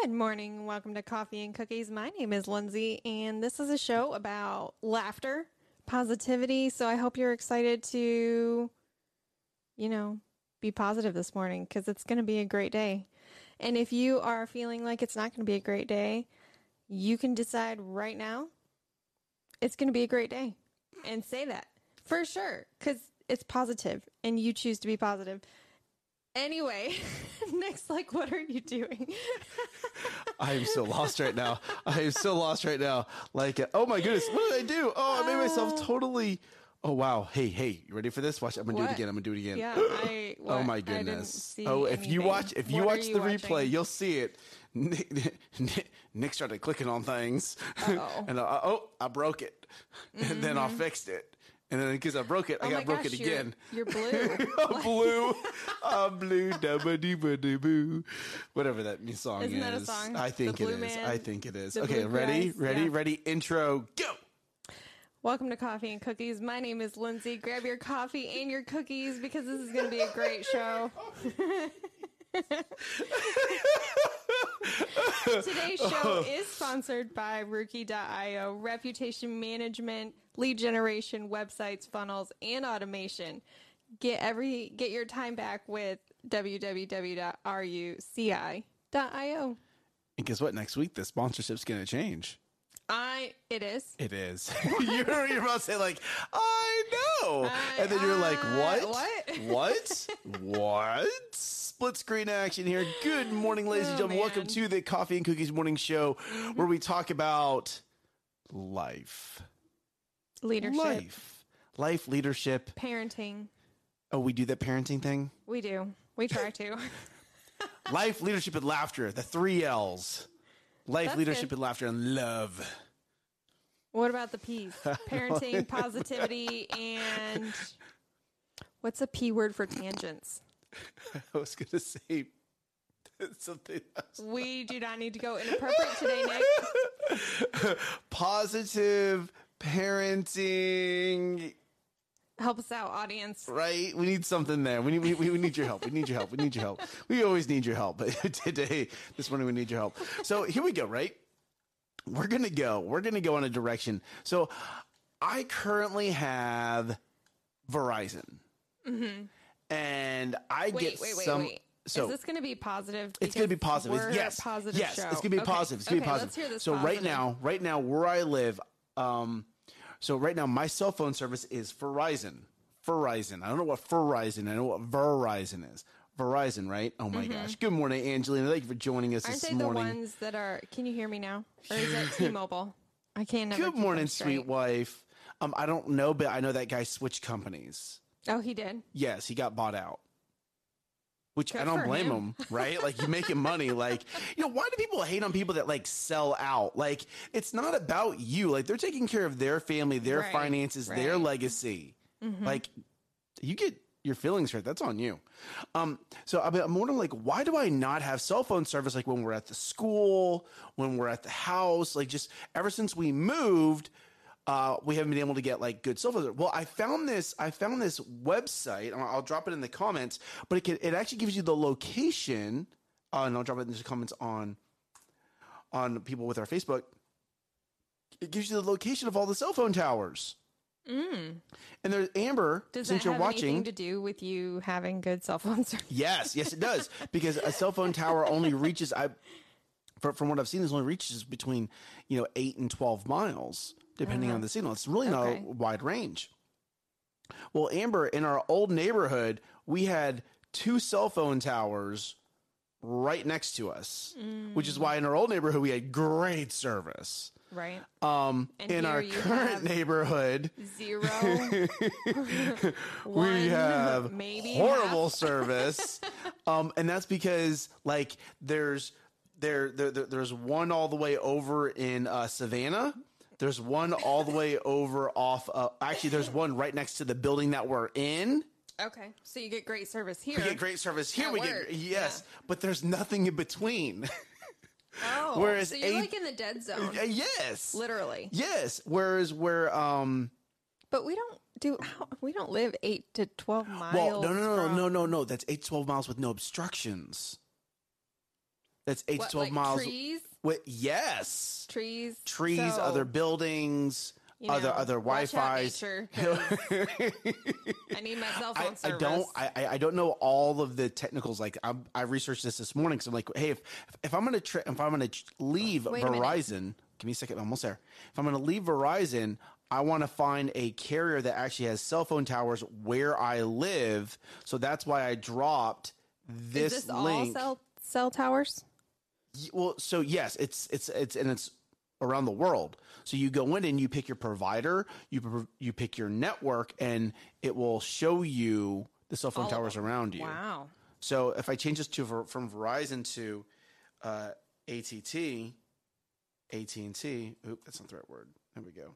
Good morning. Welcome to Coffee and Cookies. My name is Lindsay, and this is a show about laughter, positivity. So I hope you're excited to, you know, be positive this morning because it's going to be a great day. And if you are feeling like it's not going to be a great day, you can decide right now it's going to be a great day and say that for sure because it's positive and you choose to be positive. Anyway, next, like, what are you doing? I am so lost right now. I am so lost right now. Like, uh, oh my goodness, what did I do? Oh, I made myself totally. Oh wow! Hey, hey, you ready for this? Watch, I'm gonna do it again. I'm gonna do it again. Yeah, I. Oh what? my I didn't goodness! Oh, if you watch, if you What watch the replay, you'll see it. Nick, Nick, Nick started clicking on things, and I, oh, I broke it, and then I fixed it, and then because I broke it, oh I. Oh got my broke gosh, it you're- again. You're, blue. I'm blue. I'm blue. Dabba dee dee boo. Whatever that new song Isn't is. that a song? I think it is. Man? I think it is. Okay, ready? Grass? Ready? Yeah. Ready? Intro. Go. Welcome to Coffee and Cookies. My name is Lindsay. Grab your coffee and your cookies because this is going to be a great show. Today's show uh-huh. is sponsored by Ruci.io, reputation management, lead generation, websites, funnels, and automation. Get every get your time back with www.ruci.io. And guess what? Next week, the sponsorship's going to change. I it is. It is. you're, you're about to say, like, I know. I- and then you're like, uh, what? What? what? Split screen action here. Good morning, ladies and Oh, gentlemen. Welcome to the Coffee and Cookies Morning Show, where we talk about life. Leadership, Life. Life, leadership. parenting. Oh, we do that parenting thing? We do. We try to. Life, leadership, and laughter. The three L's. Life, That's leadership, good. and laughter, and love. What about the P's? Parenting, positivity, and what's a P word for tangents? I was going to say something else. We do not need to go inappropriate today, Nick. Positive parenting. Help us out, audience. Right? We need something there. We need, we, we need your help. We need your help. We need your help. We always need your help. But today, this morning, we need your help. So here we go, right? We're going to go. We're going to go in a direction. So I currently have Verizon. And I Mm-hmm. Wait, get wait, wait, some. wait. So is this going to be positive? it's going to be positive. We're yes. a positive yes. show. It's going to be Okay. positive. It's going to be positive. Let's hear this. so right now, right now, where I live, um, so right now, my cell phone service is Verizon. Verizon. I don't know what Verizon. I know what Verizon is. Verizon, right? Oh my gosh. Good morning, Angelina. Thank you for joining us this morning. aren't they the ones that are? Can you hear me now? Or is that T-Mobile? I can't. Good morning, sweet wife. Um, I don't know, but I know that guy switched companies. Oh, he did. Yes, he got bought out. Which I don't blame him. him, right? Like you making money, like you know, why do people hate on people that like sell out? Like it's not about you. Like they're taking care of their family, their Right, finances, their right. Mm-hmm. legacy. Like you get your feelings hurt. That's on you. Um, so I'm I'm wondering, like, why do I not have cell phone service? Like when we're at the school, when we're at the house, like just ever since we moved, uh, we haven't been able to get like good cell phone. Well, I found this. I found this website. I'll I'll drop it in the comments, but it can, it actually gives you the location, uh, and I'll drop it in the comments on on people with our Facebook. It gives you the location of all the cell phone towers. And there's Amber. Does since that you're have watching, anything to do with you having good cell phone service? Yes, yes, it does. Because a cell phone tower only reaches, I, from what I've seen, this only reaches between you know eight and twelve miles, depending on the signal. It's really not Uh-huh. Okay. a wide range. Well, Amber, in our old neighborhood, we had two cell phone towers right next to us, which is why in our old neighborhood we had great service. Right. Um, And in here our you current have- neighborhood, Zero. we One, have maybe horrible service um and that's because like there's there, there there- there's one all the way over in uh savannah there's one all the way over off uh, actually there's one right next to the building that we're in Okay, so you get great service here. we get great service here At we work, get yes yeah. but there's nothing in between Oh, Whereas so you're eight- like in the dead zone, yes literally. yes whereas where um But we don't do. We don't live eight to twelve miles. well no no no no from- no no no that's 8 to 12 miles with no obstructions That's eight What, to twelve like miles. trees? With, yes, Trees. trees, So, other buildings, you other know, other watch out, Wi-Fi's. nature, 'cause I need my cell phone I, I don't I, I- I don't know all of the technicals like I'm, I researched this this morning because I'm like hey if if I'm gonna if I'm gonna leave Wait. Verizon give me a second I'm almost there if I'm gonna leave Verizon I want to find a carrier that actually has cell phone towers where I live so that's why I dropped this, Is this all link cell cell towers? Well so yes it's it's it's and it's around the world so you go in and you pick your provider you you pick your network and it will show you the cell phone All towers around you Wow. so if I change this to from Verizon to uh, ATT, AT and T. Oop, that's not the right word. There we go.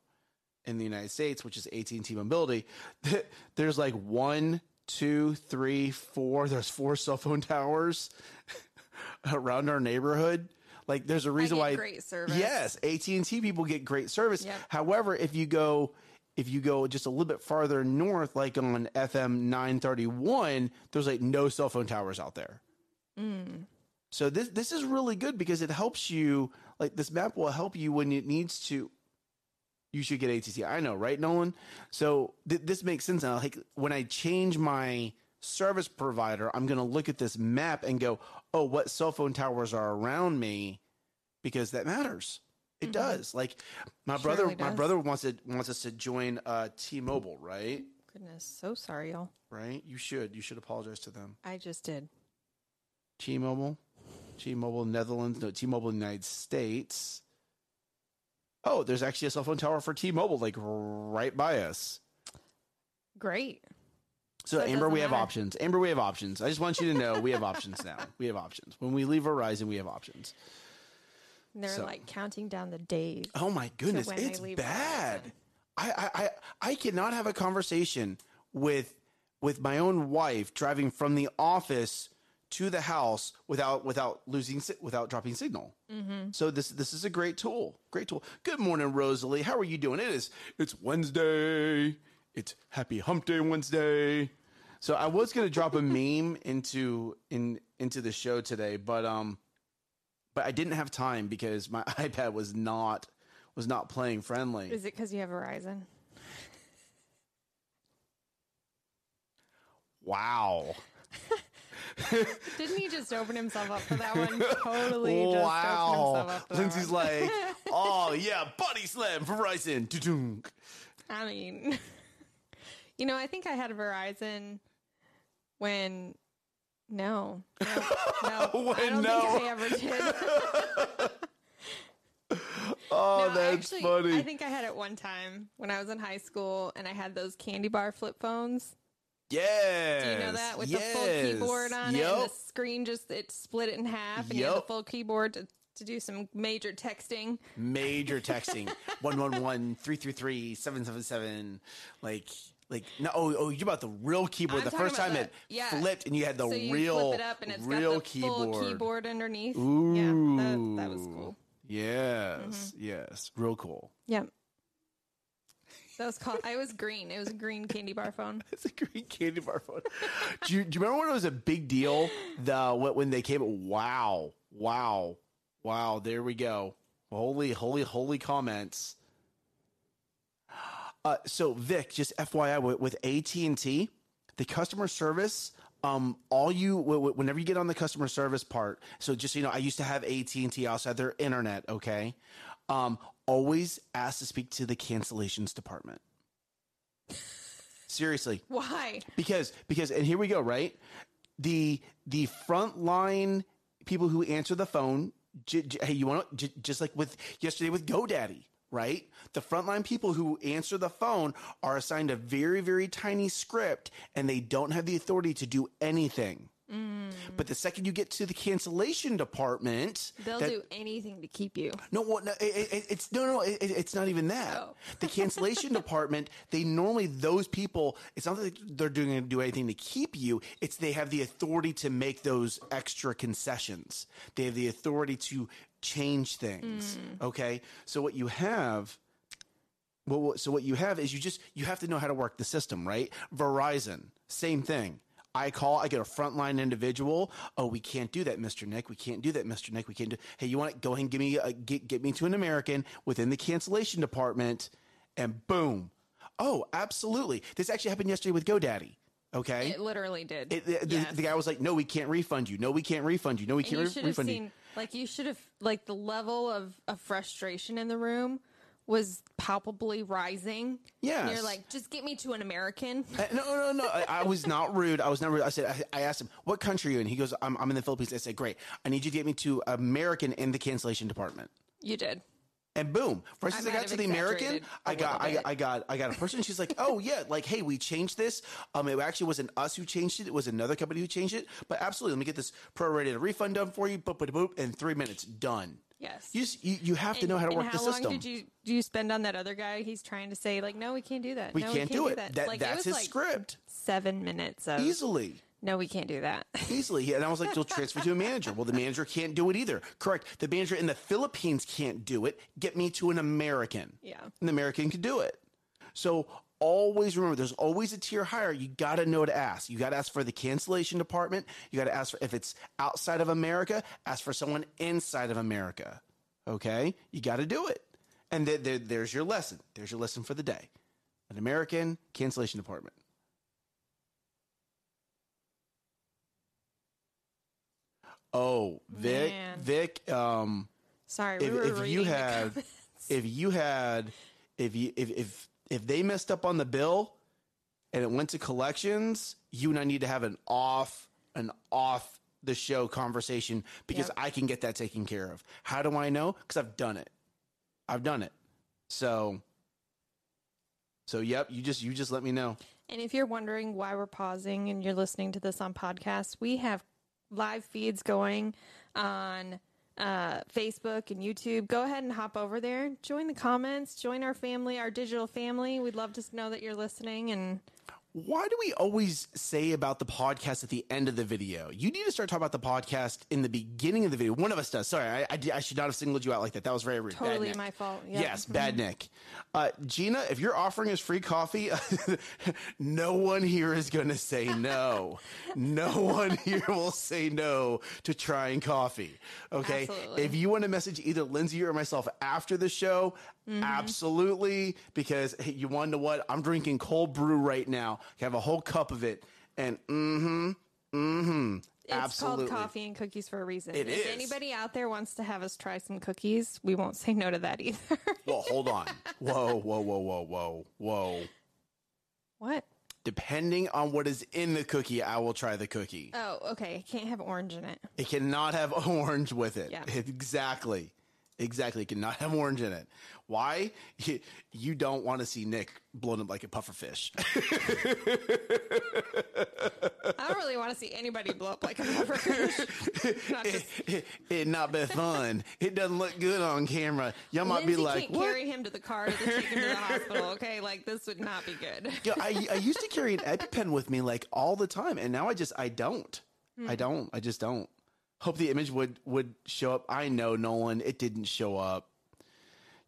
In the United States, which is AT and T Mobility, there's like one, two, three, four. There's four cell phone towers around our neighborhood. Like, there's a reason why. great service. Yes, AT and T people get great service. Yep. However, if you go if you go just a little bit farther north, like on FM 931, there's like no cell phone towers out there. Mm. So this this is really good because it helps you. Like this map will help you when it needs to. You should get ATT. I know, right, Nolan? So th- this makes sense now. Like when I change my service provider, I'm going to look at this map and go, "Oh, what cell phone towers are around me?" Because that matters. It does. Like my brother, my brother wants to wants us to join uh, T-Mobile, right? Goodness, so sorry, y'all. Right? You should. You should apologize to them. I just did. T-Mobile, T-Mobile Netherlands, no T-Mobile United States. Oh, there's actually a cell phone tower for T-Mobile, like right by us. Great. So, So Amber, we have matter. options. Amber, we have options. I just want you to know we have options now. We have options. When we leave Verizon, we have options. And they're So- like counting down the days. Oh my goodness, it's bad. I, I, I, I cannot have a conversation with with my own wife driving from the office to the house without without losing si- without dropping signal. Mm-hmm. So this this is a great tool. Great tool. Good morning, Rosalie. How are you doing? It is it's Wednesday. It's Happy Hump Day Wednesday. So I was gonna drop a meme into in into the show today, but um, but I didn't have time because my iPad was not was not playing friendly. Is it because you have Verizon? Wow. Didn't he just open himself up for that one? Totally just opened wow. himself up for that Lindsay's like, oh yeah, body slam, Verizon. I mean, you know, I think I had Verizon when. No, no, no. I When don't no. think I ever did. Oh, No, that's actually, funny. I think I had it one time when I was in high school, and I had those candy bar flip phones. yes. Do you know that with yes. the full keyboard on it, and the screen just it split it in half, and you had the full keyboard to, to do some major texting. Major texting. 111 333 777. Like, like, no, oh, oh, you're about the real keyboard. I'm the first time about it yeah. flipped and you had the so you real, flip it up, and it's real got the keyboard. full keyboard underneath. Ooh. Yeah, that, that was cool. Yes, Mm-hmm. yes. Real cool. Yep. That was called. I was green. It was a green candy bar phone. It's a green candy bar phone. do, you, do you remember when it was a big deal? The when when they came? Wow, wow, wow! There we go. Holy, holy, holy comments. Uh, so Vic, just FYI, with, with AT and T, the customer service. Um, all you whenever you get on the customer service part. So just so you know, I used to have AT and T. Also had their internet. Okay. Um, always ask to speak to the cancellations department. Seriously, Why? because because and here we go right the the frontline people who answer the phone j- j- hey you want to j- just like with yesterday with godaddy right? The frontline people who answer the phone are assigned a very very tiny script and they don't have the authority to do anything Mm. but the second you get to the cancellation department They'll that- do anything to keep you. no, what? No, it, it, it's no, no. It, it's not even that. Oh. The cancellation department. They normally those people. It's not that they're doing to do anything to keep you. It's they have the authority to make those extra concessions. They have the authority to change things. Mm. Okay, so what you have. Well, so what you have is you just you have to know how to work the system, right? Verizon, same thing. I call, I get a frontline individual. Oh, we can't do that, Mr. Nick. We can't do that, Mr. Nick. We can't do. Hey, you want to go ahead and give me a, get get me to an American within the cancellation department, and boom. Oh, absolutely. This actually happened yesterday with GoDaddy. Okay, It literally did. It- the, the- Yes. the guy was like, "No, we can't refund you. No, we can't refund you. No, we can't you re- refund you." like, you should have, like, the level of, of frustration in the room was palpably rising. Yeah, you're like, just get me to an American. Uh, no, no, no. I, I was not rude. I was not rude. I said, I, I asked him, what country are you in? He goes, I'm, I'm in the Philippines. I said, great. I need you to get me to American in the cancellation department. You did. And boom! First, I as I got to the American, I got, I. I got, I got a person. She's like, "Oh yeah, like hey, we changed this. Um, it actually wasn't us who changed it. It was another company who changed it. But absolutely, let me get this prorated refund done for you. Boop, boop, boop. In three minutes, done. Yes. You just, you, you have to know how to And work the system. how long did you do you spend on that other guy? He's trying to say like, no, we can't do that. we, no, can't do it. That, That, like, it that's was his like script. Seven minutes of Easily. no, we can't do that. easily. And I was like, you'll transfer to a manager. Well, the manager can't do it either. Correct. The manager in the Philippines can't do it. Get me to an American. Yeah. An American can do it. So always remember, there's always a tier higher. You got to know to ask. You got to ask for the cancellation department. You got to ask for, if it's outside of America, ask for someone inside of America. Okay. You got to do it. And th- th- there's your lesson. There's your lesson for the day. An American cancellation department. Oh, Vic, Man. Vic, um, Sorry, we if, were if you reading had, if you had, if you, if, if, if they messed up on the bill and it went to collections, you and I need to have an off, an off the show conversation because Yep. I can get that taken care of. How do I know? Because I've done it. I've done it. So, so yep, you just, you just let me know. And if you're wondering why we're pausing and you're listening to this on podcast, we have live feeds going on uh, Facebook and YouTube. Go ahead and hop over there, join the comments, join our family, our digital family. We'd love to know that you're listening. And Why do we always say about the podcast at the end of the video? You need to start talking about the podcast in the beginning of the video. One of us does. Sorry, I, I, I should not have singled you out like that. That was very rude. Totally my fault. Yep. Yes, bad Nick. Uh, Gina, if you're offering us free coffee, no one here is going to say no. no one here will say no to trying coffee. Okay. Absolutely. If you want to message either Lindsay or myself after the show, Mm-hmm. absolutely. Because hey, you want to what? I'm drinking cold brew right now. I have a whole cup of it. And mm hmm, mm hmm. It's Absolutely. called coffee and cookies for a reason. It if is. anybody out there wants to have us try some cookies, we won't say no to that either. Well, hold on. Whoa, whoa, whoa, whoa, whoa, whoa. what? Depending on what is in the cookie, I will try the cookie. Oh, okay. It can't have orange in it. It cannot have orange with it. Yeah. Exactly. Exactly. It cannot have orange in it. Why? You- don't want to see Nick blown up like a puffer fish. I don't really want to see anybody blow up like a pufferfish. Not just it, it not be fun. It doesn't look good on camera. Y'all might Lindsay be like, can't what? carry him to the car to take him to the hospital. Okay, like this would not be good. Yeah, I, I used to carry an EpiPen with me like all the time, and now I just I don't. Hmm. I don't. I just don't. Hope the image would would show up. I know Nolan, it didn't show up.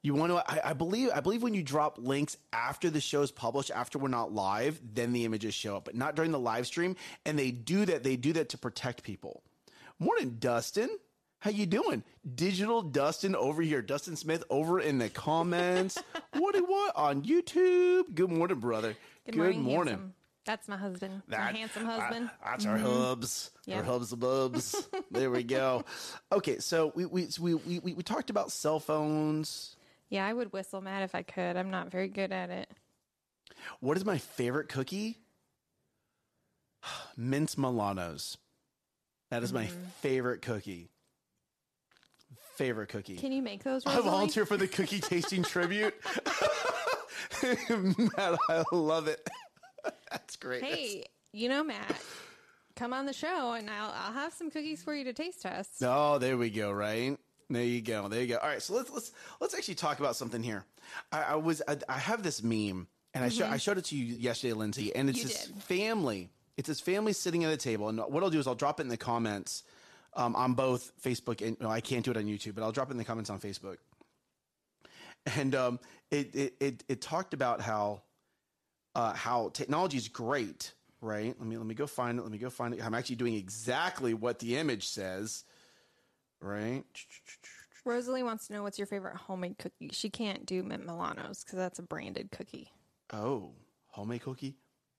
You want to? I, I believe. I believe when you drop links after the show's published, after we're not live, then the images show up, but not during the live stream. And they do that. They do that to protect people. Morning, Dustin. How you doing? Digital Dustin over here. Dustin Smith over in the comments. what do what on YouTube? Good morning, brother. Good morning. morning. That's my husband. my handsome husband. uh, that's our hubs. Yeah. Our hubs and bubs. there we go. Okay, so we we, so we we we talked about cell phones. yeah, I would whistle Matt if I could. I'm not very good at it. What is my favorite cookie? Mint Milanos. That is my favorite cookie. Favorite cookie. Can you make those? I volunteer for the cookie tasting tribute. Matt, I love it. That's great. Hey, you know Matt, come on the show and I'll I'll have some cookies for you to taste test. Oh, there we go. Right there you go. There you go. All right, so let's let's let's actually talk about something here. I, I was I, I have this meme, and I show, I showed it to you yesterday, Lindsay, and it's Mm-hmm. You this did. family. It's this family sitting at a table, and what I'll do is I'll drop it in the comments um, on both Facebook and no, I can't do it on YouTube, but I'll drop it in the comments on Facebook. And um, it, it it it talked about how uh, how technology is great, right? Let me let me go find it. Let me go find it. I'm actually doing exactly what the image says, right? Rosalie wants to know what's your favorite homemade cookie. She can't do Mint Milanos because that's a branded cookie. Oh, homemade cookie,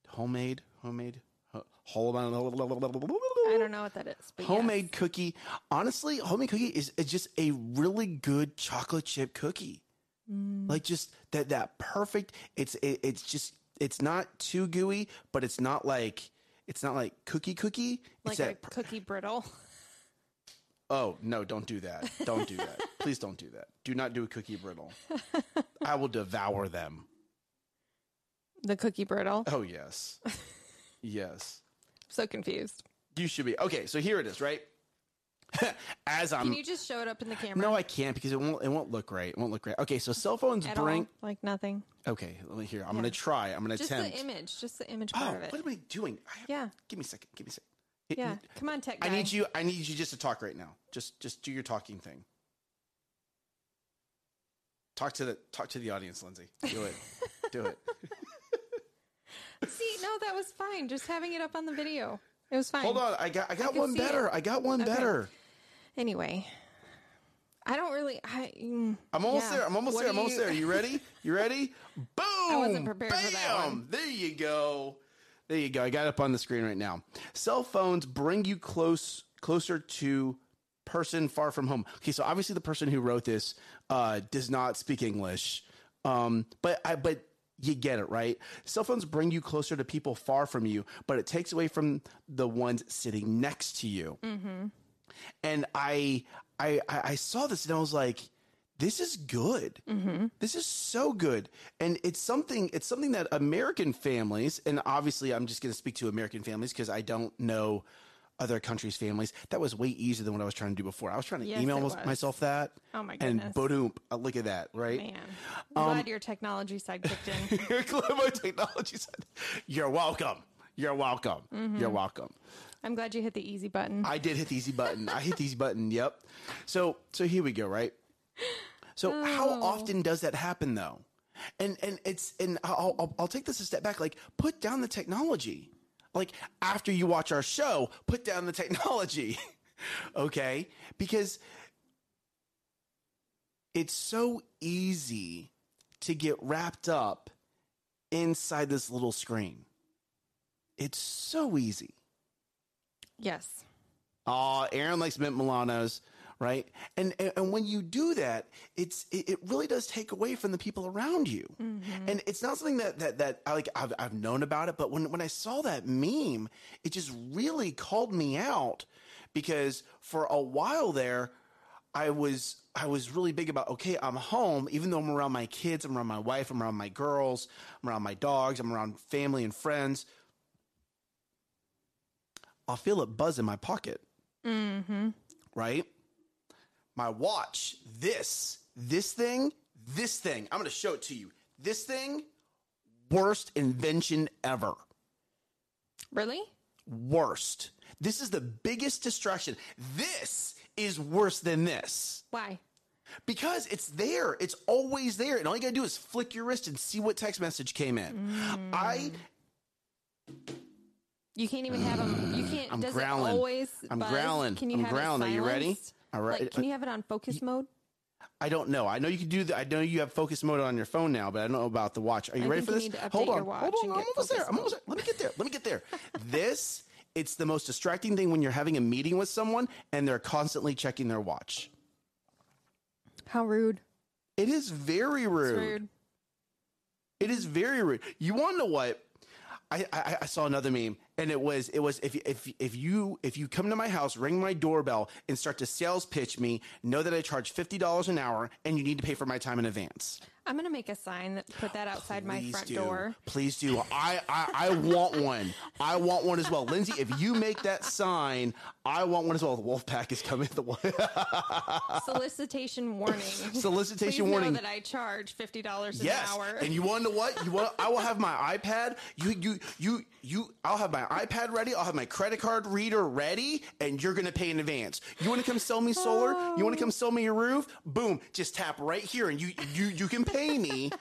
homemade, homemade, ho- whole I don't know what that is. Homemade cookie. Honestly, homemade cookie is, is just a really good chocolate chip cookie. Like just that that perfect. It's it, it's just it's not too gooey, but it's not like it's not like cookie cookie. like a cookie brittle. Oh, no, don't do that. Don't do that. Please don't do that. Do not do a cookie brittle. I will devour them. The cookie brittle. Oh, yes. Yes. So confused. You should be. Okay, so here it is, right? As I'm Can you just show it up in the camera? No, I can't because it won't it won't look right. It won't look right. Okay, so cell phones At bring all? Like nothing. Okay, let me hear. I'm going to try. I'm going to Just attempt. the image. Just the image oh, part of it. what am I doing? I have, Yeah. Give me a second. Give me a second. Hit- Yeah. Come on, tech guy. I need you I need you just to talk right now. Just just do your talking thing. Talk to the talk to the audience, Lindsay. Do it. do it. See, no, that was fine. Just having it up on the video. It was fine. Hold on, I got I got can one see better. it. I got one Okay. better. Anyway, I don't really. I, mm, I'm almost yeah. there. I'm almost What there. I'm almost you- there. You ready? You ready? Boom! I wasn't prepared Bam! for that one. There you go. There you go. I got it up on the screen right now. Cell phones bring you close closer to person far from home. Okay, so obviously the person who wrote this uh, does not speak English, um, but I but you get it right. Cell phones bring you closer to people far from you, but it takes away from the ones sitting next to you and I, I I I saw this and I was like, this is good. This is so good, and it's something. It's something that American families, and obviously, I'm just going to speak to American families because I don't know other countries' families. That was way easier than what I was trying to do before. I was trying to Yes, email myself that. Oh my And goodness. boom, uh, look at that, right? Man, I'm Um, glad your technology side kicked in. Here, my technology side. "You're welcome. You're welcome. Mm-hmm. You're welcome." I'm glad you hit the easy button. I did hit the easy button. I hit the easy button. Yep. So so here we go. Right. So how Oh. often does that happen though? And and it's and I'll, I'll I'll take this a step back. Like put down the technology. Like after you watch our show, put down the technology. okay? Because it's so easy to get wrapped up inside this little screen. It's so easy. yes. Oh, Aaron likes mint Milanos, right? And, and and when you do that, it's it, it really does take away from the people around you. Mm-hmm. And it's not something that that that I like I've I've known about it, but when when I saw that meme, it just really called me out because for a while there, I was I was really big about okay, I'm home, even though I'm around my kids, I'm around my wife, I'm around my girls, I'm around my dogs, I'm around family and friends. I'll feel it buzz in my pocket Mm-hmm. right? My watch, this, this thing, this thing. I'm going to show it to you. This thing, worst invention ever. Really? Worst. This is the biggest distraction. This is worse than this Why? because it's there. It's always there. And all you got to do is flick your wrist and see what text message came in. I You can't even have them. You mm, can't. I'm does growling. it always? I'm buzz? growling. Can you I'm have growling. It Are you ready? silenced? All right. Like, can you have it on focus mode? I don't know. I know you can do that. I know you have focus mode on your phone now, but I don't know about the watch. Are you I ready for you this? hold on. hold on. I'm almost there. focus I'm almost there. Let me get there. Let me get there. this, it's the most distracting thing when you're having a meeting with someone and they're constantly checking their watch. How rude. It is very rude. rude. It is very rude. You want to know what? I, I I saw another meme, and it was it was if if if you if you come to my house, ring my doorbell, and start to sales pitch me, know that I charge fifty dollars an hour, and you need to pay for my time in advance. I'm gonna make a sign that put that outside my front do. door. Please do. I, I I want one. I want one as well. Lindsay, if you make that sign, I want one as well. The wolf pack is coming. The Solicitation warning. solicitation Please warning. Know that I charge fifty dollars an Yes, hour. and you want to what? You want? I will have my iPad. You, you, you, you. I'll have my iPad ready. I'll have my credit card reader ready, and you're gonna pay in advance. You want to come sell me solar? You want to come sell me your roof? Boom! Just tap right here, and you you you can pay me.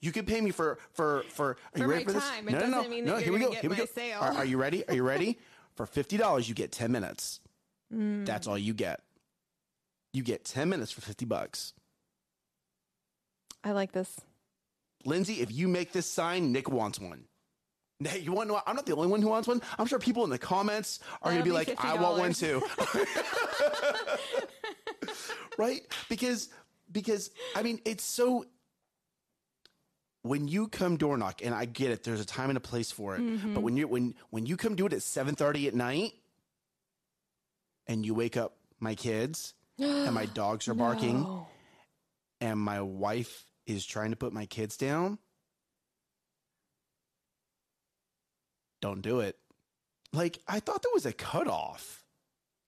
You can pay me for for for. Are you For ready my for this? time. It no, no, no, doesn't mean that no. you're Here we go. Here we go. sale. Are, are you ready? Are you ready? For fifty dollars, you get ten minutes. Mm. That's all you get. You get ten minutes for fifty bucks. I like this. Lindsay, if you make this sign, Nick wants one. Now, you want to know? I'm not the only one who wants one. I'm sure people in the comments are going to be be like, "I want one too," right? Because because I mean, it's so. When you come door knock, and I get it, there's a time and a place for it. Mm-hmm. But when you when when you come do it at 7:30 at night, and you wake up my kids, and my dogs are barking, No. and my wife is trying to put my kids down, don't do it. Like I thought there was a cutoff.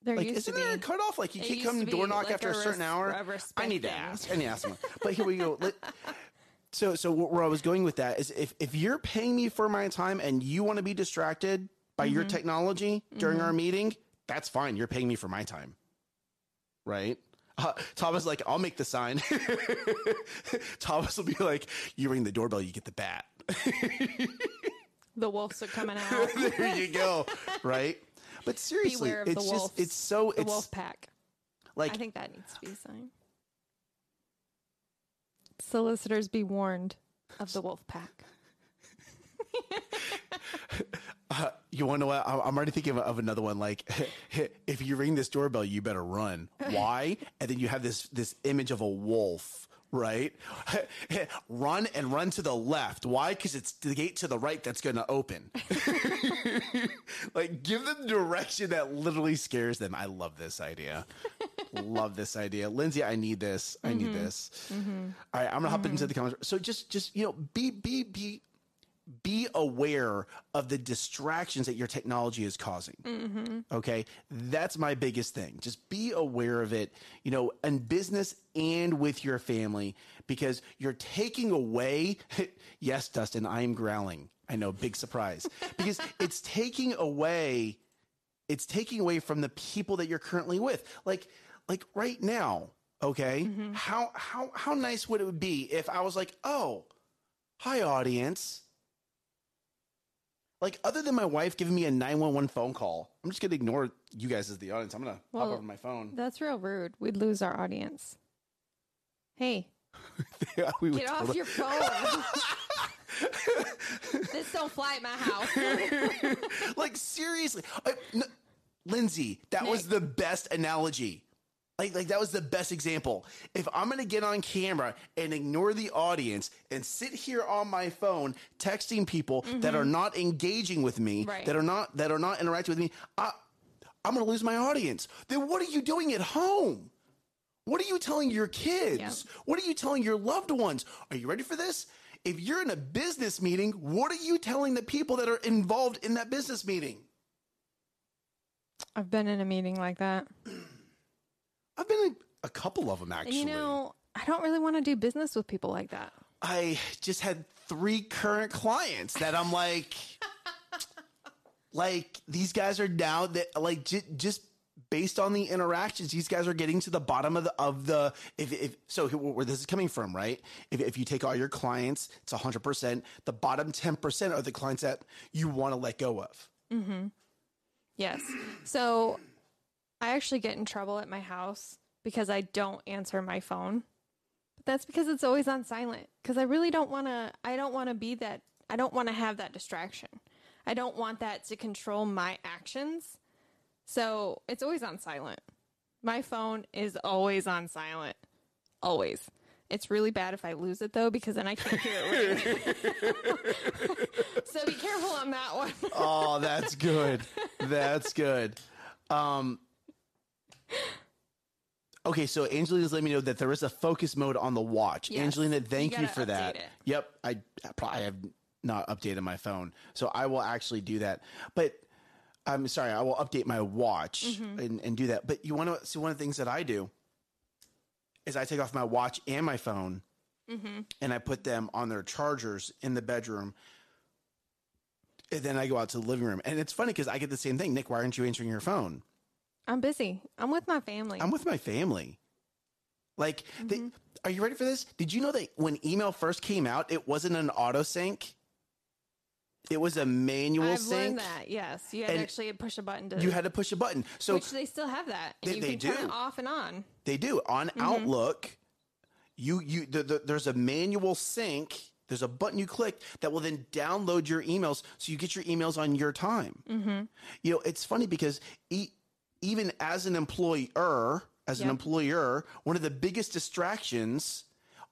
There Like isn't there a cutoff? Like you can't come door knock like after a, a certain res- hour. I need to ask. I need to ask someone. But here we go. So so where I was going with that is if if you're paying me for my time and you want to be distracted by your Mm-hmm. technology during our meeting, that's fine. You're paying me for my time, right? Uh, Thomas like I'll make the sign. Thomas will be like, you ring the doorbell, you get the bat. The wolves are coming out. there you go, right? But seriously, Beware of it's the just wolves. it's so the it's wolf pack. like I think that needs to be a sign. Solicitors be warned of the wolf pack. Uh, you want to know what? I'm already thinking of, of another one. Like, if you ring this doorbell, you better run. Why? And then you have this this image of a wolf, right? run and run to the left. Why? Because it's the gate to the right that's going to open. like, give them direction that literally scares them. I love this idea. love this idea, Lindsay. I need this. I need mm-hmm. this. Mm-hmm. All right, I'm gonna hop mm-hmm. into the comments. So just just you know, be be be be aware of the distractions that your technology is causing. Mm-hmm. Okay. That's my biggest thing. Just be aware of it, you know, in business and with your family because you're taking away. yes, Dustin, I am growling. I know, big surprise because it's taking away, it's taking away from the people that you're currently with. Like, like right now. Okay. Mm-hmm. How, how, how nice would it be if I was like, oh, hi audience like other than my wife giving me a 911 phone call i'm just gonna ignore you guys as the audience i'm gonna hop Well, over my phone That's real rude. We'd lose our audience. Hey, Yeah, we get off your phone. this don't fly at my house. like seriously I, n- lindsay that was the best analogy like, like that was the best example. If I'm gonna get on camera and ignore the audience and sit here on my phone texting people that are mm-hmm. not engaging with me, Right. that are not that are not interacting with me, I, I'm gonna lose my audience. Then what are you doing at home? What are you telling your kids? Yeah. What are you telling your loved ones? Are you ready for this? If you're in a business meeting, what are you telling the people that are involved in that business meeting? I've been in a meeting like that. I've been in a couple of them actually. you know, I don't really want to do business with people like that. I just had three current clients that I'm like, like these guys are now that like j- just based on the interactions, these guys are getting to the bottom of the of the if if so where this is coming from, right? If if you take all your clients, it's hundred percent. The bottom ten percent are the clients that you want to let go of. Mm-hmm. Yes. So I actually get in trouble at my house because I don't answer my phone. But that's because it's always on silent. Because I really don't want to, I don't want to be that, I don't want to have that distraction. I don't want that to control my actions. So it's always on silent. My phone is always on silent. Always. It's really bad if I lose it though, because then I can't hear it so be careful on that one. Oh, that's good. That's good. Um, okay, so Angelina's letting me know that there is a focus mode on the watch. Yes. Angelina, thank you, gotta for that. it. Yep, I, I probably have not updated my phone, so I will actually do that. But I'm sorry, I will update my watch Mm-hmm. and, and do that. But you want to see one of the things that I do is I take off my watch and my phone, Mm-hmm. and I put them on their chargers in the bedroom And then I go out to the living room. And it's funny because I get the same thing. Nick, why aren't you answering your phone? I'm busy. I'm with my family. I'm with my family. Like, Mm-hmm. are you ready for this? Did you know that when email first came out, it wasn't an auto sync? It was a manual I've sync. learned that. Yes, you had to actually push a button to. You had to push a button. So which they still have that. They- you they can turn do. it off and on. They do on Mm-hmm. Outlook. You you the, the, there's a manual sync. There's a button you click that will then download your emails, so you get your emails on your time. Mm-hmm. You know, it's funny because e- even as an employer, as an employer, one of the biggest distractions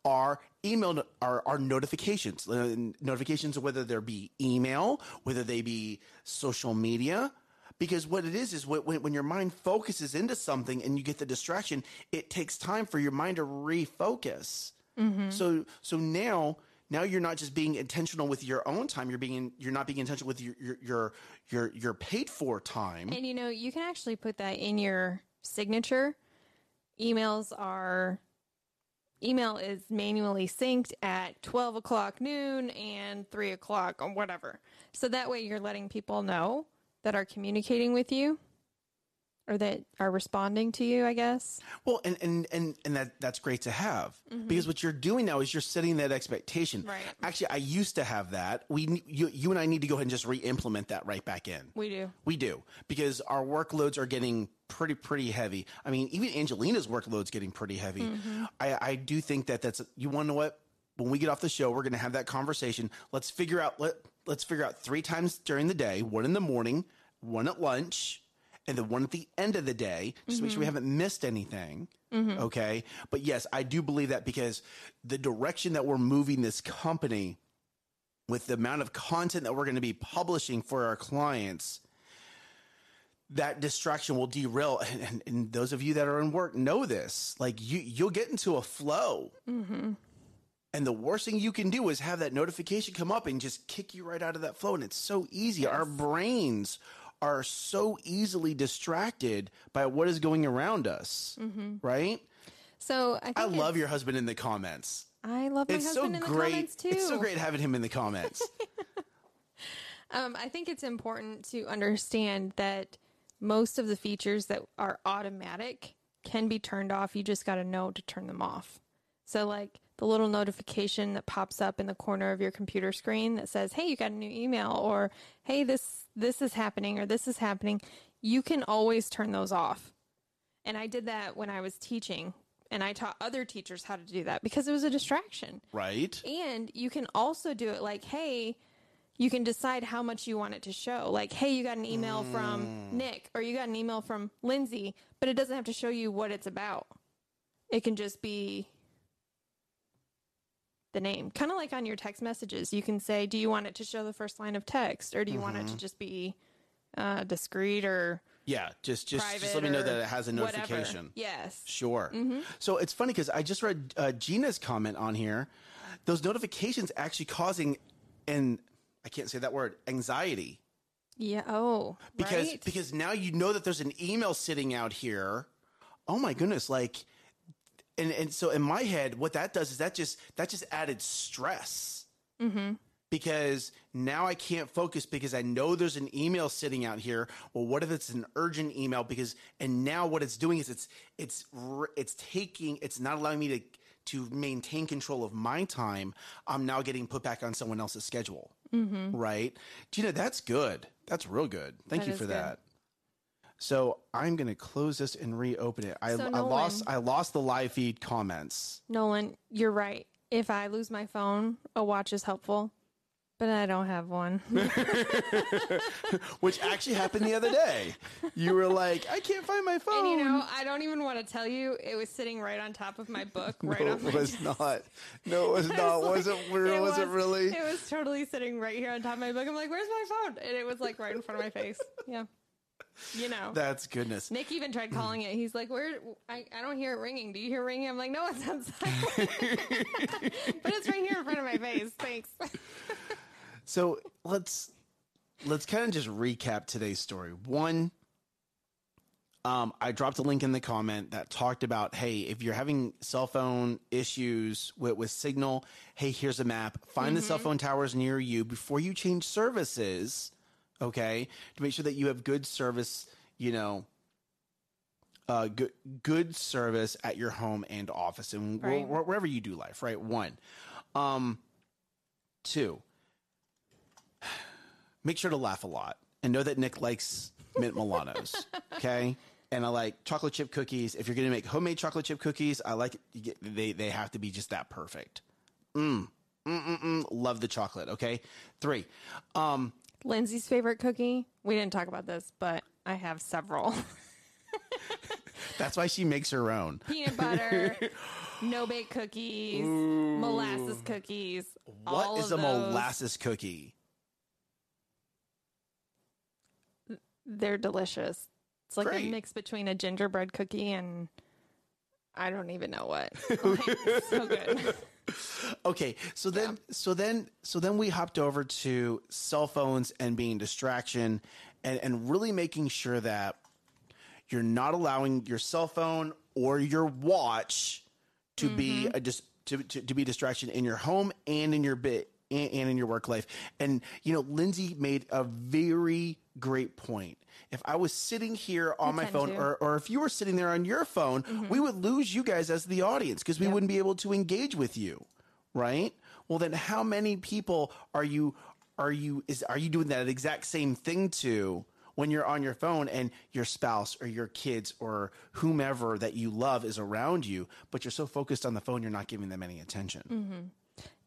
are email are, are notifications. Notifications whether there be email whether they be social media because what it is is when, when when your mind focuses into something and you get the distraction it takes time for your mind to refocus. Mm-hmm. So so now now you're not just being intentional with your own time you're being you're not being intentional with your your your your, your paid for time And you know, you can actually put that in your signature. Emails are email is manually synced at 12 o'clock noon and 3 o'clock or whatever. So that way you're letting people know that are communicating with you or that are responding to you, I guess. Well, and and and and that that's great to have mm-hmm. because what you're doing now is you're setting that expectation. Right. Actually, I used to have that. We you you and I need to go ahead and just re-implement that right back in. We do. We do because our workloads are getting pretty pretty heavy. I mean, even Angelina's workload's getting pretty heavy. Mm-hmm. I I do think that that's you want to know what when we get off the show, we're going to have that conversation. Let's figure out let let's figure out three times during the day, one in the morning, one at lunch, and the one at the end of the day, just to make sure we mm-hmm. haven't missed anything. Mm-hmm. Okay, but yes, I do believe that because the direction that we're moving this company with the amount of content that we're going to be publishing for our clients that distraction will derail and, and, and those of you that are in work know this like you you'll get into a flow. Mm-hmm. And the worst thing you can do is have that notification come up and just kick you right out of that flow and it's so easy. Our brains are so easily distracted by what is going around us right So I think i love your husband in the comments I love my it's so husband in the great comments too. it's so great having him in the comments Um, I think it's important to understand that most of the features that are automatic can be turned off. You just got to know to turn them off. So, like the little notification that pops up in the corner of your computer screen that says, "Hey, you got a new email," or "Hey, this this is happening," or "This is happening," you can always turn those off. And I did that when I was teaching, and I taught other teachers how to do that because it was a distraction. right And you can also do it like, hey, you can decide how much you want it to show. Like, hey, you got an email from mm. Nick or you got an email from Lindsay, but it doesn't have to show you what it's about. It can just be the name. Kind of like on your text messages. You can say, do you want it to show the first line of text or do you want it to just be uh, discreet or yeah just just just let me know that it has a whatever. notification Yes. Sure. So it's funny because I just read uh, Gina's comment on here. Those notifications actually causing, and I can't say that word, anxiety Yeah. Oh, because right? because now you know that there's an email sitting out here. Oh my goodness! Like, and and so in my head, what that does is that just that just added stress. Mm-hmm. Because now I can't focus because I know there's an email sitting out here. Well, what if it's an urgent email? Because and now what it's doing is it's it's it's taking it's not allowing me to to maintain control of my time. I'm now getting put back on someone else's schedule. Mm-hmm. Right, Gina, that's good. That's real good. Thank That you for that. So I'm going to close this and reopen it. I, So, I lost I lost the live feed comments. Nolan, you're right. If I lose my phone, a watch is helpful, but I don't have one. which actually happened the other day. You were like, I can't find my phone. and you know, I don't even want to tell you, it was sitting right on top of my book, right no, on my it was desk. not. No, it was not. Was it? Real? Was it really? It was totally sitting right here on top of my book. I'm like, "Where's my phone?" And it was like right in front of my face. Yeah, you know. That's goodness. Nick even tried calling it. He's like, "Where? I, I don't hear it ringing. Do you hear ringing?" I'm like, "No, it's silent, but it's right here in front of my face. Thanks." So let's let's kind of just recap today's story. One, Um, I dropped a link in the comment that talked about, hey, if you're having cell phone issues with, with signal, hey, here's a map. Find the cell phone towers near you before you change services, okay, to make sure that you have good service, you know, uh, good good service at your home and office and Right. wh- wherever you do life. Right. One, um, two. Make sure to laugh a lot and know that Nick likes mint Milanos. okay. And I like chocolate chip cookies. If you're going to make homemade chocolate chip cookies, I like get- they they have to be just that perfect. Mm. Mm-mm-mm. Love the chocolate. Okay. Three. Um, Lindsay's favorite cookie. We didn't talk about this, but I have several. that's why she makes her own. Peanut butter, no bake cookies, molasses cookies. What is a those. molasses cookie? They're delicious. It's like Great. a mix between a gingerbread cookie and I don't even know what. Like, so good. Okay, so then, so then, so then we hopped over to cell phones and being distraction, and and really making sure that you're not allowing your cell phone or your watch to be mm-hmm. a dis- to, to to be distraction in your home and in your bit and, and in your work life. And you know, Lindsay made a very great point. If I was sitting here on my phone, to. or or if you were sitting there on your phone, mm-hmm. we would lose you guys as the audience because we wouldn't be able to engage with you, right? Well, then how many people are you are you is are you doing that exact same thing to when you're on your phone and your spouse or your kids or whomever that you love is around you, but you're so focused on the phone you're not giving them any attention. Mm-hmm.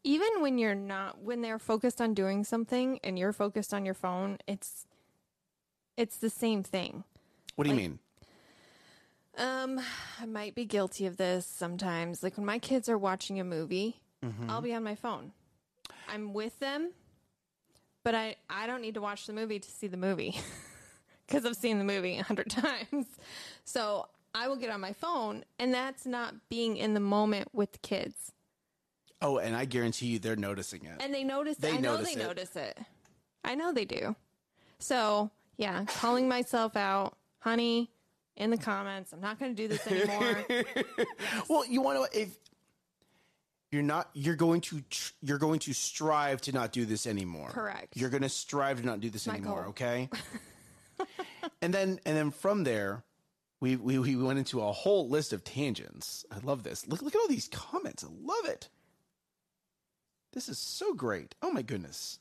Even when you're not when they're focused on doing something and you're focused on your phone, it's it's the same thing. What do you mean? Um, I might be guilty of this sometimes. Like when my kids are watching a movie, I'll be on my phone. I'm with them, but I I don't need to watch the movie to see the movie because I've seen the movie a hundred times. So I will get on my phone, and that's not being in the moment with the kids. Oh, and I guarantee you they're noticing it. And they notice. They it. I know notice they it. notice it. I know they do. So yeah, calling myself out, honey, in the comments. I'm not going to do this anymore. Well, you want to if you're not you're going to tr- you're going to strive to not do this anymore. Correct. You're going to strive to not do this my anymore, goal. okay? and then and then from there we, we we went into a whole list of tangents. I love this. Look look at all these comments. I love it. This is so great. Oh my goodness.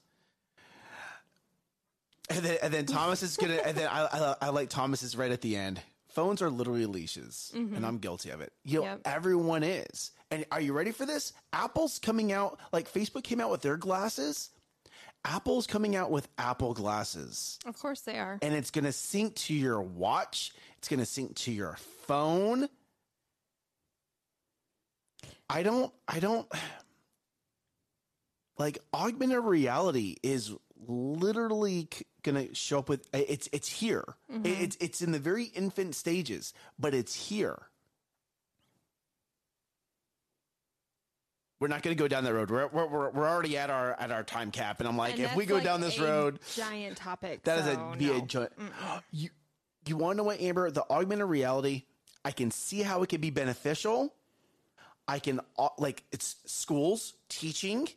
And then, and then Thomas is gonna, and then I, I, I like Thomas is right at the end. Phones are literally leashes, mm-hmm. and I'm guilty of it. You know, Yep. everyone is. And are you ready for this? Apple's coming out, like Facebook came out with their glasses. Apple's coming out with Apple glasses, of course they are. and it's gonna sync to your watch. It's gonna sync to your phone. I don't, I don't like augmented reality is literally c- gonna show up with it's it's here Mm-hmm. It's it's in the very infant stages but it's here we're not gonna go down that road we're, we're, we're we're already at our at our time cap and i'm like And if we go like down this a road giant topic. that is so a be a no. giant you you want to know what amber the augmented reality i can see how it can be beneficial i can like it's schools teaching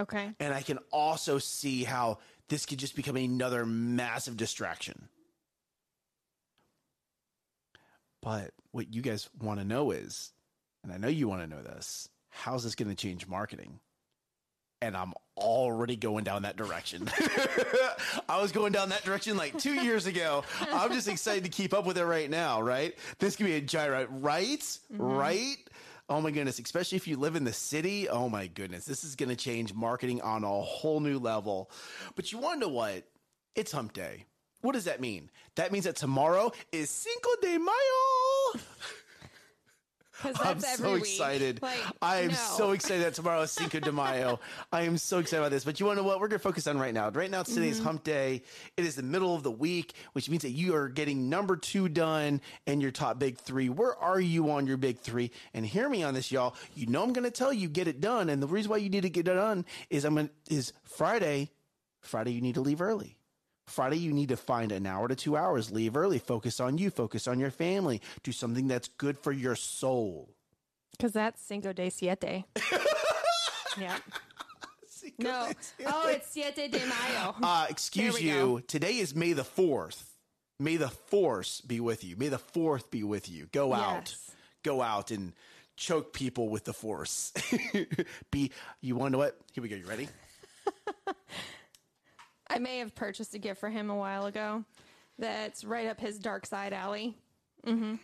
okay. and I can also see how this could just become another massive distraction. But what you guys want to know is, and I know you want to know this, how's this going to change marketing? And I'm already going down that direction. I was going down that direction like two years ago. I'm just excited to keep up with it right now, right? This could be a gyro, right? Mm-hmm. Right? Oh my goodness, especially if you live in the city. Oh my goodness, this is going to change marketing on a whole new level. But you know what? It's hump day. What does that mean? That means that tomorrow is Cinco de Mayo. Because I'm so week. excited. Like, I am no. so excited that tomorrow is Cinco de Mayo. I am so excited about this. But you want to know what? We're going to focus on right now. Right now, today's Mm-hmm. hump day. It is the middle of the week, which means that you are getting number two done and your top big three. Where are you on your big three? And hear me on this, y'all. You know I'm going to tell you get it done. And the reason why you need to get it done is I'm going is Friday. Friday, you need to leave early. Friday, you need to find an hour to two hours. Leave early. Focus on you. Focus on your family. Do something that's good for your soul. Because that's Cinco de Siete. yeah. No. Oh, it's Siete de Mayo. Uh, excuse you. go. Today is May the 4th. May the force be with you. May the 4th be with you. Go out. Yes. Go out and choke people with the force. be, you want to know what? Here we go. You ready? I may have purchased a gift for him a while ago that's right up his dark side alley. hmm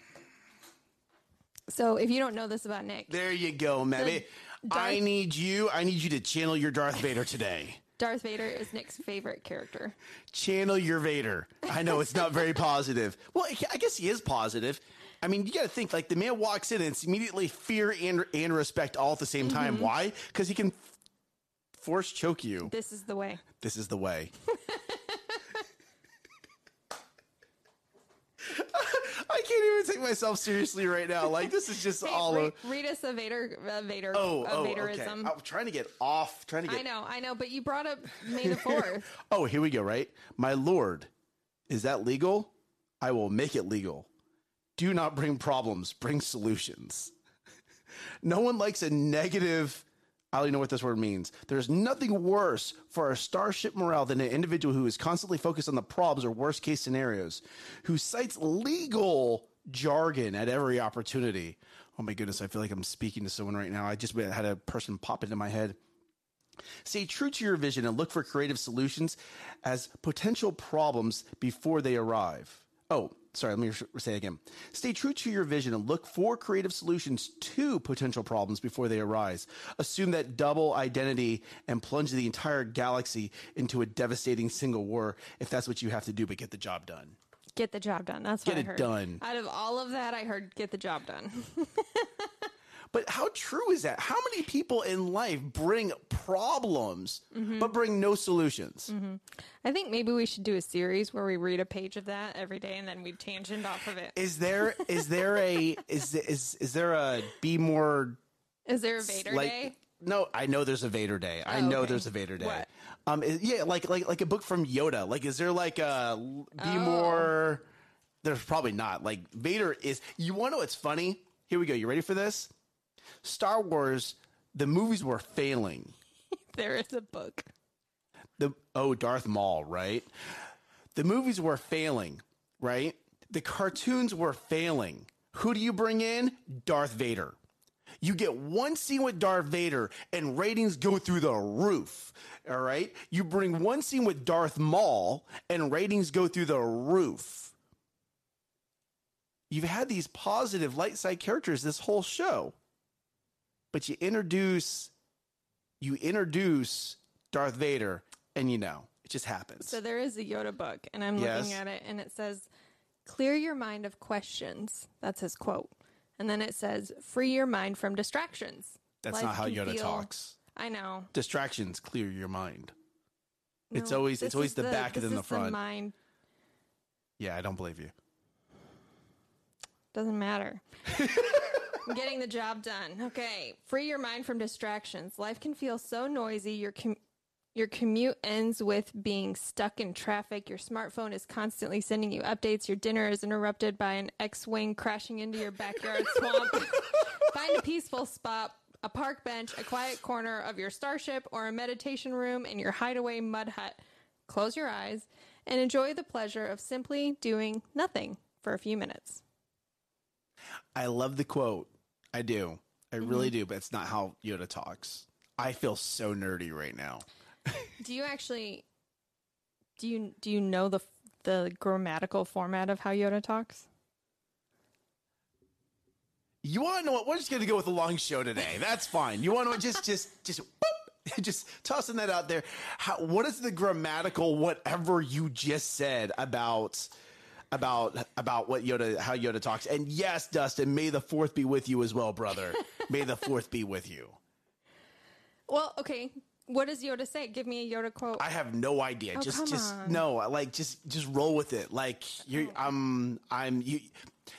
So if you don't know this about Nick, There you go, man. The I need you. I need you to channel your Darth Vader today. Darth Vader is Nick's favorite character. Channel your Vader. I know it's not very positive. Well, I guess he is positive. I mean, you got to think like the man walks in and it's immediately fear and and respect all at the same Mm-hmm. time. Why? Because he can force choke you. This is the way. This is the way. I can't even take myself seriously right now. Like this is just Hey, all. read, of, read us a Vader, a uh, Vader, oh, a oh, okay. I'm trying to get off. Trying to get I know, I know, but you brought up May the Fourth. Oh, here we go, right? My lord, is that legal? I will make it legal. Do not bring problems, bring solutions. no one likes a negative. I don't even know what this word means. There's nothing worse for our starship morale than an individual who is constantly focused on the problems or worst case scenarios, who cites legal jargon at every opportunity. Oh my goodness, I feel like I'm speaking to someone right now. I just had a person pop into my head. Stay true to your vision and look for creative solutions as potential problems before they arrive. Oh, sorry, let me say it again. Stay true to your vision and look for creative solutions to potential problems before they arise. Assume that double identity and plunge the entire galaxy into a devastating single war if that's what you have to do, but get the job done. Get the job done. That's what Get I it done. Out of all of that, I heard get the job done. But how true is that? How many people in life bring problems but bring no solutions? I think maybe we should do a series where we read a page of that every day and then we tangent off of it. Is there is there a is is is there a be more Is there a Vader like Day? no I know there's a Vader Day I Oh, know okay. there's a Vader Day What? um yeah like like like a book from Yoda like is there like a be Oh. more there's probably not like Vader is you want to know what's funny here we go you ready for this Star Wars the movies were failing There is a book. the oh Darth Maul, right? The movies were failing, right? The cartoons were failing. Who do you bring in? Darth Vader. You get one scene with Darth Vader and ratings go through the roof. All right? You bring one scene with Darth Maul and ratings go through the roof. You've had these positive light side characters this whole show. But you introduce you introduce Darth Vader, and you know, it just happens. So there is a Yoda book, and I'm Yes. looking at it, and it says, "Clear your mind of questions." That's his quote, and then it says, "Free your mind from distractions." That's Life not how Yoda feel- talks. I know. Distractions clear your mind. It's always- it's always is the back than the front. mind Yeah, I don't believe you. doesn't matter. Getting the job done. Okay, free your mind from distractions. Life can feel so noisy. Your com- your commute ends with being stuck in traffic. Your smartphone is constantly sending you updates. Your dinner is interrupted by an X-wing crashing into your backyard swamp. Find a peaceful spot, a park bench, a quiet corner of your starship, or a meditation room in your hideaway mud hut. Close your eyes and enjoy the pleasure of simply doing nothing for a few minutes. I love the quote. I do. I Mm-hmm. really do, but it's not how Yoda talks. I feel so nerdy right now. Do you actually do you do you know the the grammatical format of how Yoda talks? You want to know what? We're just going to go with a long show today. That's fine. You want to just, just, just, boop, just tossing that out there. How, what is the grammatical whatever you just said about, about, about what Yoda, how Yoda talks? And yes, Dustin, may the fourth be with you as well, brother. may the fourth be with you. Well, okay. What does Yoda say? Give me a Yoda quote. I have no idea. Oh, just, just on. no. Like, just, just roll with it. Like you, oh. I'm, I'm you.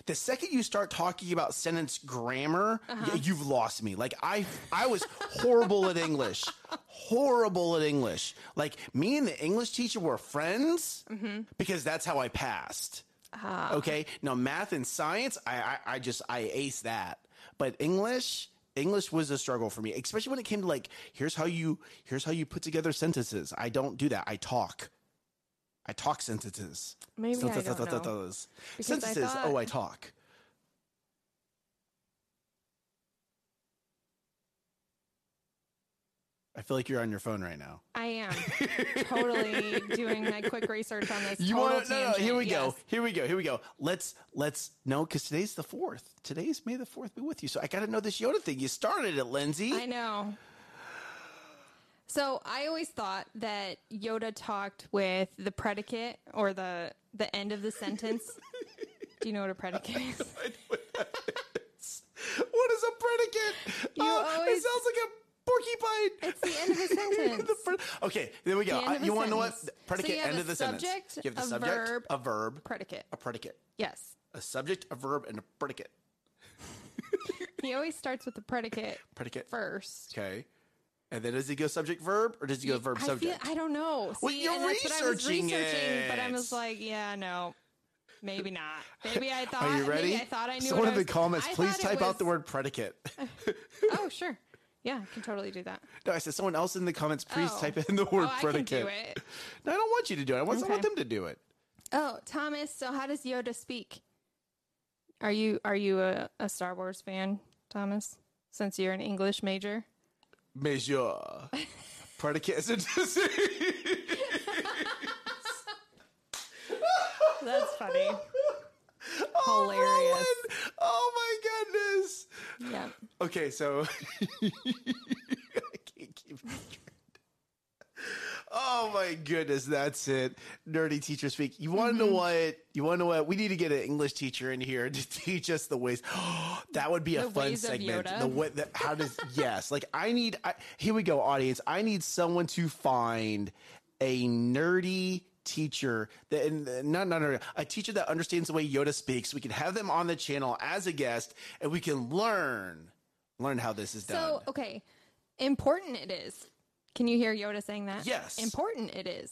The second you start talking about sentence grammar, Uh-huh. y- you've lost me. Like I, I was horrible at English, horrible at English. Like me and the English teacher were friends Mm-hmm. because that's how I passed. Ah. Okay. Now math and science, I, I, I just I ace that. But English, English was a struggle for me, especially when it came to like, here's how you here's how you put together sentences. I don't do that. I talk. I talk sentences. Maybe I don't know. Sentences. Because I Sentences. thought- Oh, I talk. I feel like you're on your phone right now. I am totally doing my quick research on this. You total want no, no, tangent, here we yes. go. Here we go. Here we go. Let's let's no, because today's the fourth. Today's May the fourth be with you. So I got to know this Yoda thing. You started it, Lindsay. I know. So I always thought that Yoda talked with the predicate or the the end of the sentence. Do you know what a predicate is? what is a predicate? You oh, it sounds like a porcupine. It's the end of a sentence. The pre- okay, there we go. The end Uh, of a you want to know what? Predicate So end of the subject, sentence. You have the a subject, verb. a verb, predicate. a predicate, Yes. a subject, a verb, and a predicate. He always starts with the predicate Predicate. first. Okay. And then does he go subject verb or does he go verb I subject? Feel, I don't know. Well, you're and I was researching researching, but I it. was like, yeah, no, maybe not. Maybe I thought. Are you ready? I thought I knew. Someone what in I the was- comments, I please thought it type out the word predicate. Oh, sure. Yeah, I can totally do that. no, I said someone else in the comments, please Oh. type in the oh, word oh, I predicate. can do it. No, I don't want you to do it. I want, I want them to do it. Oh, Thomas. So, how does Yoda speak? Are you are you a, a Star Wars fan, Thomas? Since you're an English major. Monsieur. predicate. That's funny. Oh, Hilarious. Roland. Oh my goodness. Yeah. Okay, so I can't keep. Oh my goodness, that's it. Nerdy teacher speak. You want to Mm-hmm. know what? You want to know what? We need to get an English teacher in here to teach us the ways. that would be a The fun ways of segment. The way that how does yes? Like I need. I, here we go, audience. I need someone to find a nerdy teacher that and not not nerdy, a teacher that understands the way Yoda speaks. We can have them on the channel as a guest, and we can learn learn how this is done. So, okay. Important it is. Can you hear Yoda saying that? Yes. Important it is.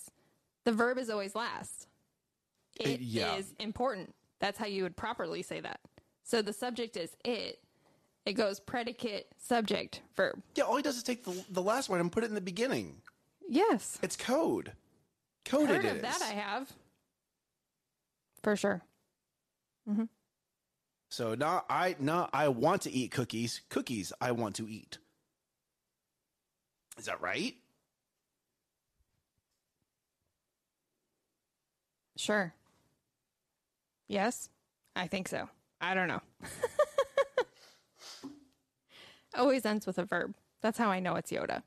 The verb is always last. Uh, it is yeah. important. That's how you would properly say that. So the subject is it. It goes predicate, subject, verb. Yeah, all he does is take the, the last word and put it in the beginning. Yes. It's code. Code Heard it of that I have. For sure. Mm-hmm. so not I not I want to eat cookies. Cookies I want to eat. Is that right? Sure. Yes. I think so. I don't know. Always ends with a verb. That's how I know it's Yoda.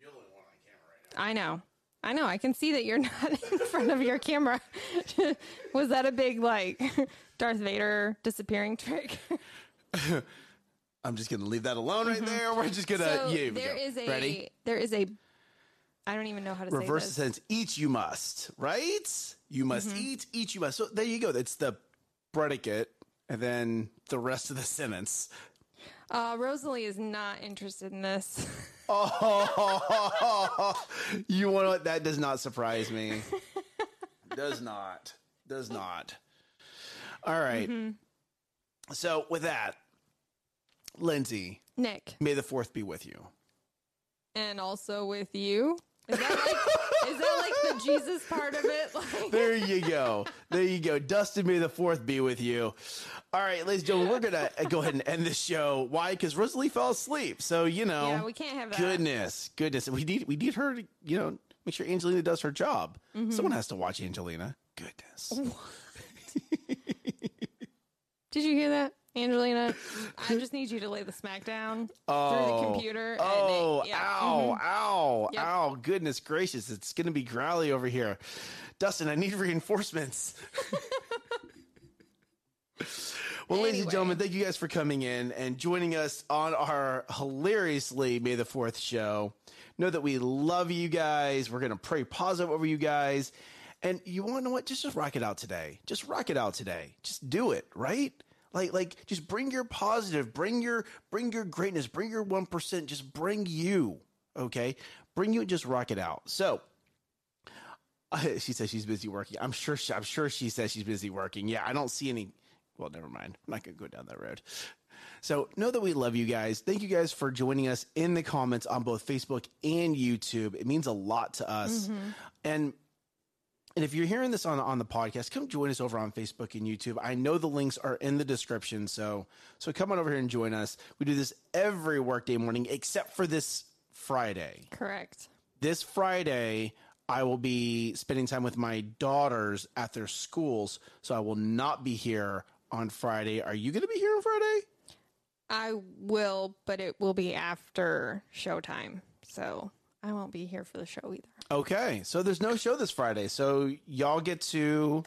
You're only on my camera right now. I know. I know. I can see that you're not in front of your camera. Was that a big like Darth Vader disappearing trick? I'm just gonna leave that alone right there. We're just gonna Mm-hmm. so yeah, here there is a ready. there is a I don't even know how to Reverse say the this. sentence. Eat you must. Right? You must Mm-hmm. eat. Eat you must. So there you go. That's the predicate, and then the rest of the sentence. Uh, Rosalie is not interested in this. Oh, you want what? That does not surprise me. does not. Does not. All right. Mm-hmm. So with that, Lindsay, Nick, may the fourth be with you. and also with you. Is that like is that like the Jesus part of it? Like, There you go. There you go. Dustin, may the fourth be with you. All right, ladies and gentlemen, we're gonna go ahead and end this show. Why? Because Rosalie fell asleep. So you know, yeah, we can't have that. goodness, goodness, we need we need her to you know make sure Angelina does her job. Mm-hmm. Someone has to watch Angelina. Goodness. Did you hear that, Angelina? I just need you to lay the smack down through Oh. the computer. and Oh, it- yeah. ow, mm-hmm. ow, Yep. ow. Goodness gracious. It's going to be growly over here. Dustin, I need reinforcements. well, ladies and gentlemen, thank you guys for coming in and joining us on our hilariously May the 4th show. Know that we love you guys. We're going to pray positive over you guys. And you want to know what? Just, just rock it out today. Just rock it out today. Just do it, right? Like, like, just bring your positive, bring your, bring your greatness, bring your one percent. Just bring you, Okay, bring you and just rock it out. So. she says she's busy working. I'm sure. She, I'm sure she says she's busy working. Yeah, I don't see any. Well, never mind. I'm not gonna go down that road. So know that we love you guys. Thank you guys for joining us in the comments on both Facebook and YouTube. It means a lot to us. Mm-hmm. And and if you're hearing this on on the podcast, come join us over on Facebook and YouTube. I know the links are in the description, so so come on over here and join us. We do this every workday morning except for this Friday. Correct. This Friday, I will be spending time with my daughters at their schools, so I will not be here on Friday. Are you going to be here on Friday? I will, but it will be after showtime. So I won't be here for the show either. Okay, so there's no show this Friday, so y'all get to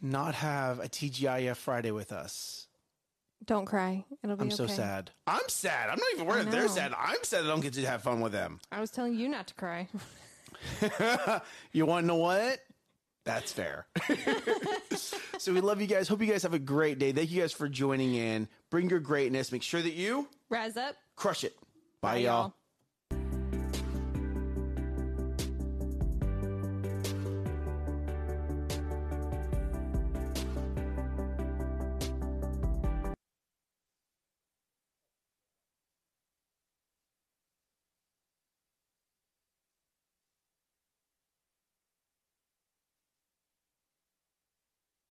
not have a TGIF Friday with us. Don't cry. It'll be I'm so okay. sad. I'm sad. I'm not even worried if they're sad. I'm sad I don't get to have fun with them. I was telling you not to cry. you want to know what? That's fair. so we love you guys. Hope you guys have a great day. Thank you guys for joining in. Bring your greatness. Make sure that you Rise up. crush it. Bye, Bye, y'all. y'all.